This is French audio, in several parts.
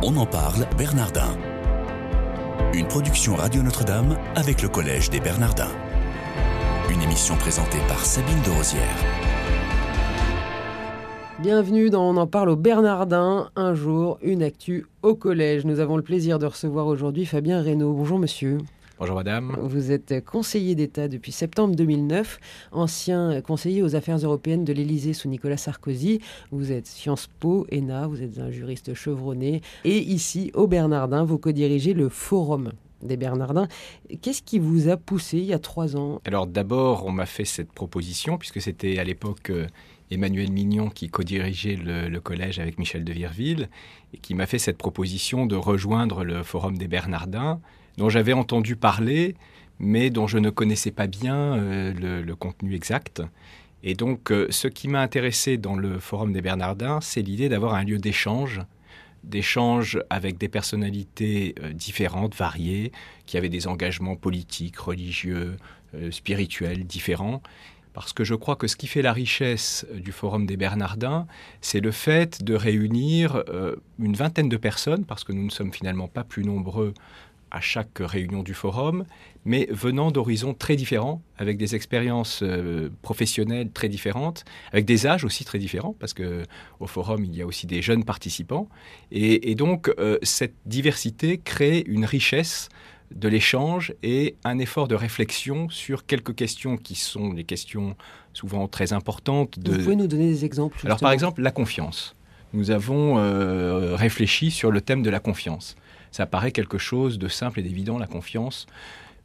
On en parle, Bernardin. Une production Radio Notre-Dame avec le Collège des Bernardins. Une émission présentée par Sabine de Rosière. Bienvenue dans On en parle au Bernardin. Un jour, une actu au collège. Nous avons le plaisir de recevoir aujourd'hui Fabien Reynaud. Bonjour monsieur. Bonjour madame. Vous êtes conseiller d'État depuis septembre 2009, ancien conseiller aux affaires européennes de l'Élysée sous Nicolas Sarkozy. Vous êtes Sciences Po, ENA, vous êtes un juriste chevronné. Et ici, au Bernardin, vous co-dirigez le Forum des Bernardins. Qu'est-ce qui vous a poussé il y a trois ans? Alors d'abord, on m'a fait cette proposition, puisque c'était à l'époque euh, Emmanuel Mignon qui co-dirigeait le, le, collège avec Michel de Virville, et qui m'a fait cette proposition de rejoindre le Forum des Bernardins dont j'avais entendu parler, mais dont je ne connaissais pas bien euh, le, le, contenu exact. Et donc, euh, ce qui m'a intéressé dans le Forum des Bernardins, c'est l'idée d'avoir un lieu d'échange, d'échange avec des personnalités euh, différentes, variées, qui avaient des engagements politiques, religieux, spirituels différents. Parce que je crois que ce qui fait la richesse du Forum des Bernardins, c'est le fait de réunir une vingtaine de personnes, parce que nous ne sommes finalement pas plus nombreux à chaque réunion du forum, mais venant d'horizons très différents, avec des expériences euh, professionnelles très différentes, avec des âges aussi très différents, parce que au forum il y a aussi des jeunes participants, et, et donc euh, cette diversité crée une richesse de l'échange et un effort de réflexion sur quelques questions qui sont des questions souvent très importantes. De... Vous pouvez nous donner des exemples justement. Alors par exemple la confiance. Nous avons euh, réfléchi sur le thème de la confiance ça paraît quelque chose de simple et d'évident, la confiance.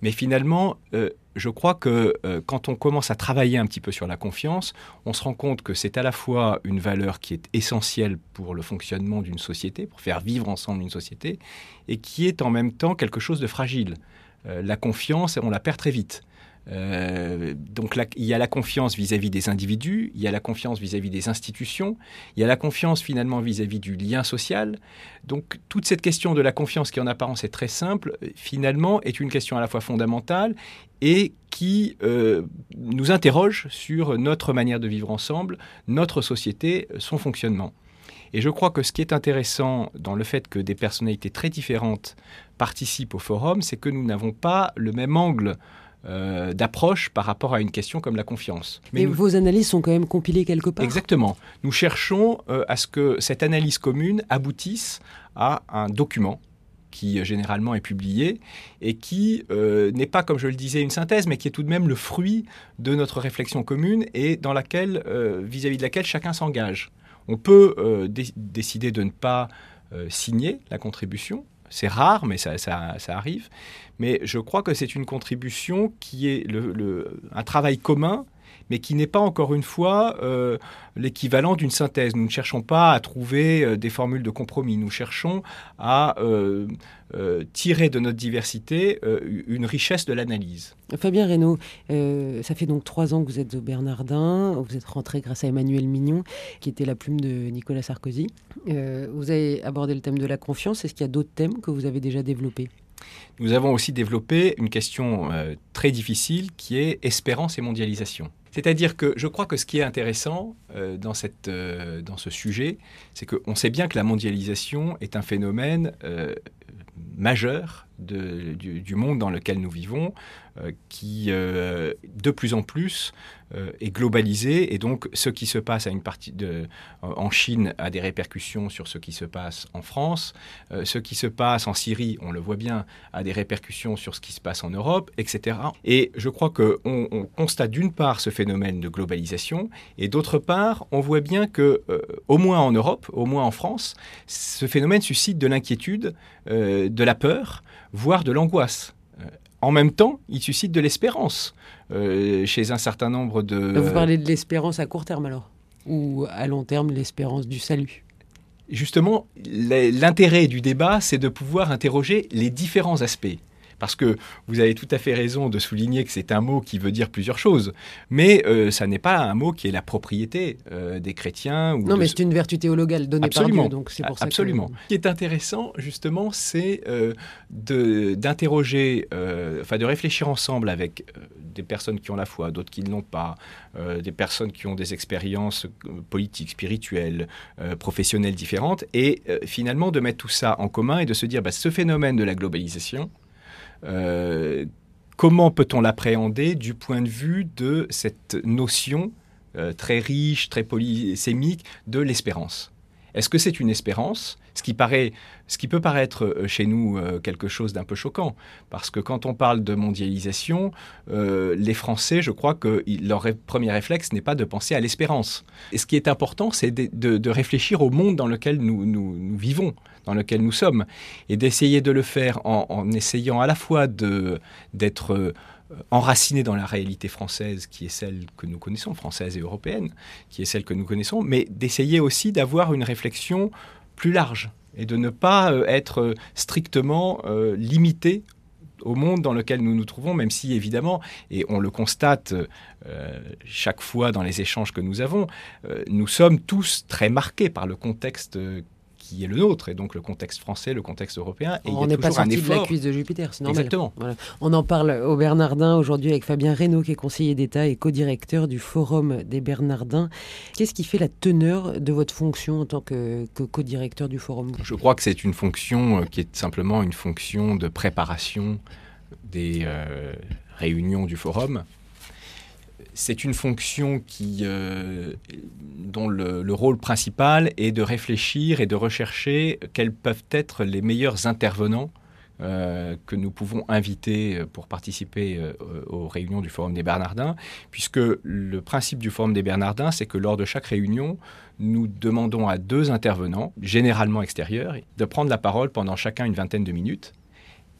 Mais finalement, euh, je crois que euh, quand on commence à travailler un petit peu sur la confiance, on se rend compte que c'est à la fois une valeur qui est essentielle pour le fonctionnement d'une société, pour faire vivre ensemble une société, et qui est en même temps quelque chose de fragile. La confiance, on la perd très vite. Euh, donc il y a la confiance vis-à-vis -vis des individus, il y a la confiance vis-à-vis -vis des institutions, il y a la confiance finalement vis-à-vis -vis du lien social. Donc toute cette question de la confiance qui en apparence est très simple, finalement est une question à la fois fondamentale et qui euh, nous interroge sur notre manière de vivre ensemble, notre société, son fonctionnement. Et je crois que ce qui est intéressant dans le fait que des personnalités très différentes participent au forum, c'est que nous n'avons pas le même angle euh, d'approche par rapport à une question comme la confiance. Mais, nous... vos analyses sont quand même compilées quelque part Exactement. Nous cherchons euh, à ce que cette analyse commune aboutisse à un document qui euh, généralement est publié et qui euh, n'est pas, comme je le disais, une synthèse, mais qui est tout de même le fruit de notre réflexion commune et dans laquelle, euh, vis-à-vis -vis de laquelle chacun s'engage. On peut euh, dé décider de ne pas signer la contribution, c'est rare, mais ça, arrive. Mais je crois que c'est une contribution qui est le, le, un travail commun, mais qui n'est pas encore une fois euh, l'équivalent d'une synthèse. Nous ne cherchons pas à trouver euh, des formules de compromis. Nous cherchons à euh, euh, tirer de notre diversité une richesse de l'analyse. Fabien Reynaud, ça fait donc trois ans que vous êtes au Bernardin. Vous êtes rentré grâce à Emmanuel Mignon, qui était la plume de Nicolas Sarkozy. Vous avez abordé le thème de la confiance. Est-ce qu'il y a d'autres thèmes que vous avez déjà développés? Nous avons aussi développé une question euh, très difficile qui est espérance et mondialisation. C'est-à-dire que je crois que ce qui est intéressant euh, dans, cette, euh, dans ce sujet, c'est qu'on sait bien que la mondialisation est un phénomène euh, majeur du, monde dans lequel nous vivons, euh, qui euh, de plus en plus euh, est globalisé et donc ce qui se passe en Chine a des répercussions sur ce qui se passe en France, ce qui se passe en Syrie, on le voit bien, a des répercussions sur ce qui se passe en Europe, etc. Et je crois qu'on on constate d'une part ce phénomène de globalisation et d'autre part on voit bien que au moins en Europe, au moins en France, ce phénomène suscite de l'inquiétude, de la peur, voire de l'angoisse. Euh, en même temps, il suscite de l'espérance euh, chez un certain nombre de... Vous parlez de l'espérance à court terme alors Ou à long terme, l'espérance du salut? Justement, l'intérêt du débat, c'est de pouvoir interroger les différents aspects. Parce que vous avez tout à fait raison de souligner que c'est un mot qui veut dire plusieurs choses, mais euh, ça n'est pas un mot qui est la propriété euh, des chrétiens. Ou non, mais c'est une vertu théologale donnée Absolument. par Dieu, donc c'est pour ça Absolument. Ce qui est intéressant, justement, c'est euh, d'interroger, enfin de réfléchir ensemble avec des personnes qui ont la foi, d'autres qui ne l'ont pas, des personnes qui ont des expériences politiques, spirituelles, professionnelles différentes, et finalement de mettre tout ça en commun et de se dire, bah, ce phénomène de la globalisation, euh, comment peut-on l'appréhender du point de vue de cette notion euh, très riche, très polysémique de l'espérance? Est-ce que c'est une espérance? Ce qui, paraît, ce qui peut paraître euh, chez nous quelque chose d'un peu choquant, parce que quand on parle de mondialisation, les Français, je crois que leur premier réflexe n'est pas de penser à l'espérance. Et ce qui est important, c'est de, réfléchir au monde dans lequel nous, nous vivons dans lequel nous sommes, et d'essayer de le faire en, essayant à la fois d'être euh, enraciné dans la réalité française qui est celle que nous connaissons, française et européenne, qui est celle que nous connaissons, mais d'essayer aussi d'avoir une réflexion plus large et de ne pas euh, être strictement euh, limité au monde dans lequel nous nous trouvons, même si évidemment, et on le constate chaque fois dans les échanges que nous avons, nous sommes tous très marqués par le contexte qui est le nôtre, et donc le contexte français, le contexte européen. Et on n'est pas sorti de la cuisse de Jupiter, c'est normal. Exactement. On en parle au Bernardin aujourd'hui avec Fabien Reynaud, qui est conseiller d'État et co-directeur du Forum des Bernardins. Qu'est-ce qui fait la teneur de votre fonction en tant que, co-directeur du Forum? Je crois que c'est une fonction euh, qui est simplement une fonction de préparation des euh, réunions du Forum c'est une fonction euh, dont le, rôle principal est de réfléchir et de rechercher quels peuvent être les meilleurs intervenants euh, que nous pouvons inviter pour participer euh, aux réunions du Forum des Bernardins, puisque le principe du Forum des Bernardins, c'est que lors de chaque réunion, nous demandons à deux intervenants, généralement extérieurs, de prendre la parole pendant chacun une vingtaine de minutes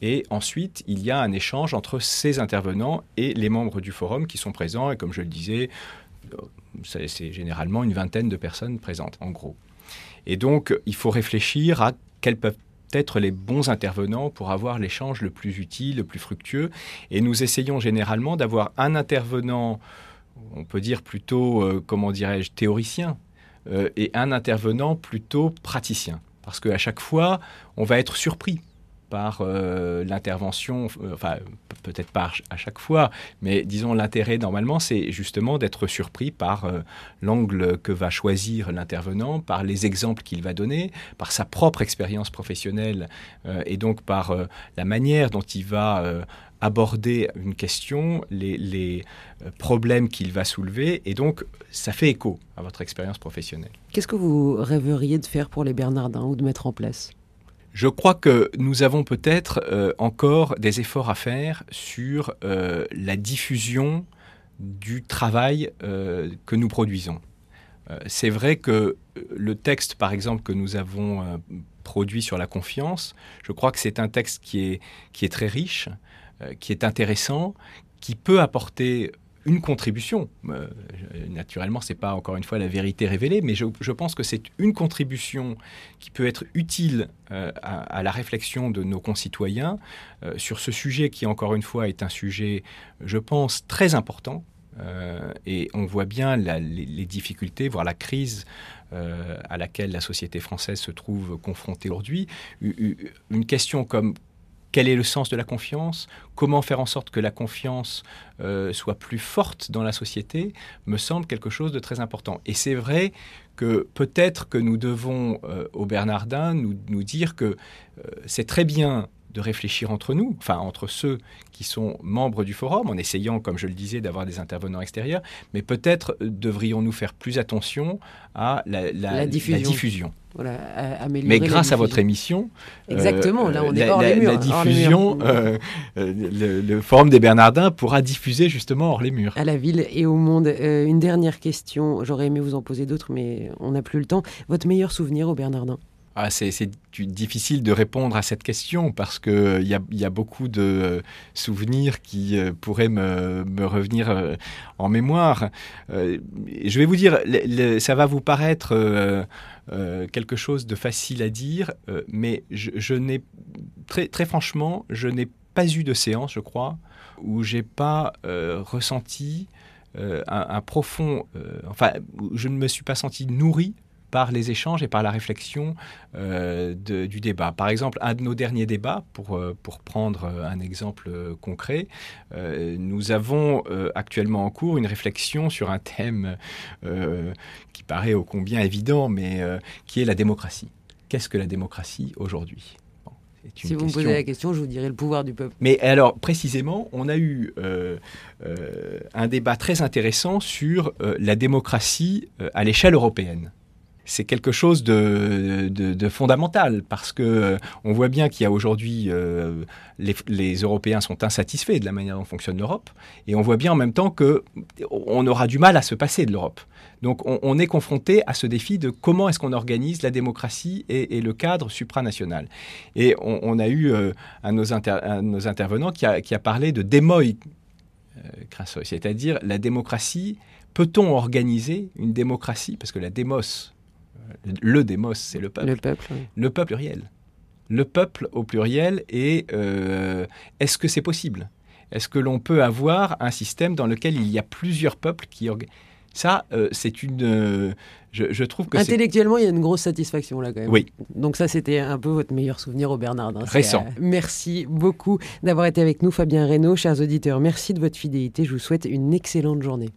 et ensuite, il y a un échange entre ces intervenants et les membres du forum qui sont présents. Et comme je le disais, euh, c'est généralement une vingtaine de personnes présentes, en gros. Et donc, il faut réfléchir à quels peuvent être les bons intervenants pour avoir l'échange le plus utile, le plus fructueux. Et nous essayons généralement d'avoir un intervenant, on peut dire plutôt, euh, comment dirais-je, théoricien, euh, et un intervenant plutôt praticien. Parce qu'à chaque fois, on va être surpris par euh, l'intervention, euh, enfin peut-être pas à chaque fois, mais disons l'intérêt normalement, c'est justement d'être surpris par euh, l'angle que va choisir l'intervenant, par les exemples qu'il va donner, par sa propre expérience professionnelle et donc par la manière dont il va aborder une question, les, les problèmes qu'il va soulever, et donc ça fait écho à votre expérience professionnelle. Qu'est-ce que vous rêveriez de faire pour les Bernardins ou de mettre en place? Je crois que nous avons peut-être euh, encore des efforts à faire sur euh, la diffusion du travail euh, que nous produisons. C'est vrai que le texte, par exemple, que nous avons produit sur la confiance, je crois que c'est un texte qui est, qui est très riche, qui est intéressant, qui peut apporter une contribution. Euh, naturellement, ce n'est pas encore une fois la vérité révélée, mais je, pense que c'est une contribution qui peut être utile euh, à, la réflexion de nos concitoyens euh, sur ce sujet qui, encore une fois, est un sujet, je pense, très important. et on voit bien les, les, difficultés, voire la crise à laquelle la société française se trouve confrontée aujourd'hui. Une question comme quel est le sens de la confiance Comment faire en sorte que la confiance euh, soit plus forte dans la société me semble quelque chose de très important. Et c'est vrai que peut-être que nous devons, euh, au Bernardin, nous, nous dire que euh, c'est très bien de réfléchir entre nous, enfin entre ceux qui sont membres du forum, en essayant, comme je le disais, d'avoir des intervenants extérieurs, mais peut-être devrions-nous faire plus attention à la, diffusion. mais grâce à votre émission, euh, exactement, là on est hors la, les murs, la diffusion, euh, euh, le, forum des Bernardins pourra diffuser justement hors les murs. À la ville et au monde. une dernière question, j'aurais aimé vous en poser d'autres, mais on n'a plus le temps. Votre meilleur souvenir au Bernardin? Ah, c'est difficile de répondre à cette question parce qu'il euh, y, y, a beaucoup de euh, souvenirs qui euh, pourraient me, revenir en mémoire. je vais vous dire, ça va vous paraître quelque chose de facile à dire, mais je, n'ai très, franchement, je n'ai pas eu de séance, je crois, où j'ai pas ressenti un, profond, enfin, je ne me suis pas senti nourri par les échanges et par la réflexion euh, du débat. Par exemple, un de nos derniers débats, pour, euh, pour prendre un exemple concret, euh, nous avons actuellement en cours une réflexion sur un thème qui paraît ô combien évident, mais qui est la démocratie. Qu'est-ce que la démocratie aujourd'hui? Si vous me posez la question, je vous dirai le pouvoir du peuple. Mais alors, précisément, on a eu un débat très intéressant sur la démocratie à l'échelle européenne c'est quelque chose de, fondamental parce que euh, on voit bien qu'il y a aujourd'hui euh, les, Européens sont insatisfaits de la manière dont fonctionne l'Europe et on voit bien en même temps que on aura du mal à se passer de l'Europe. Donc on, est confronté à ce défi de comment est-ce qu'on organise la démocratie et, le cadre supranational. Et on, a eu euh, un, de nos intervenants qui a, parlé de démoi c'est-à-dire la démocratie. Peut-on organiser une démocratie? Parce que la démos, le démos, c'est le peuple. Le peuple, Le peuple pluriel. Le peuple au pluriel et euh, est-ce que c'est possible? Est-ce que l'on peut avoir un système dans lequel il y a plusieurs peuples qui ça, euh, c'est une. Euh, je, trouve que intellectuellement, il y a une grosse satisfaction là quand même. Oui. Donc ça, c'était un peu votre meilleur souvenir au Bernardin. Récent. merci beaucoup d'avoir été avec nous, Fabien Reynaud, chers auditeurs. Merci de votre fidélité. Je vous souhaite une excellente journée.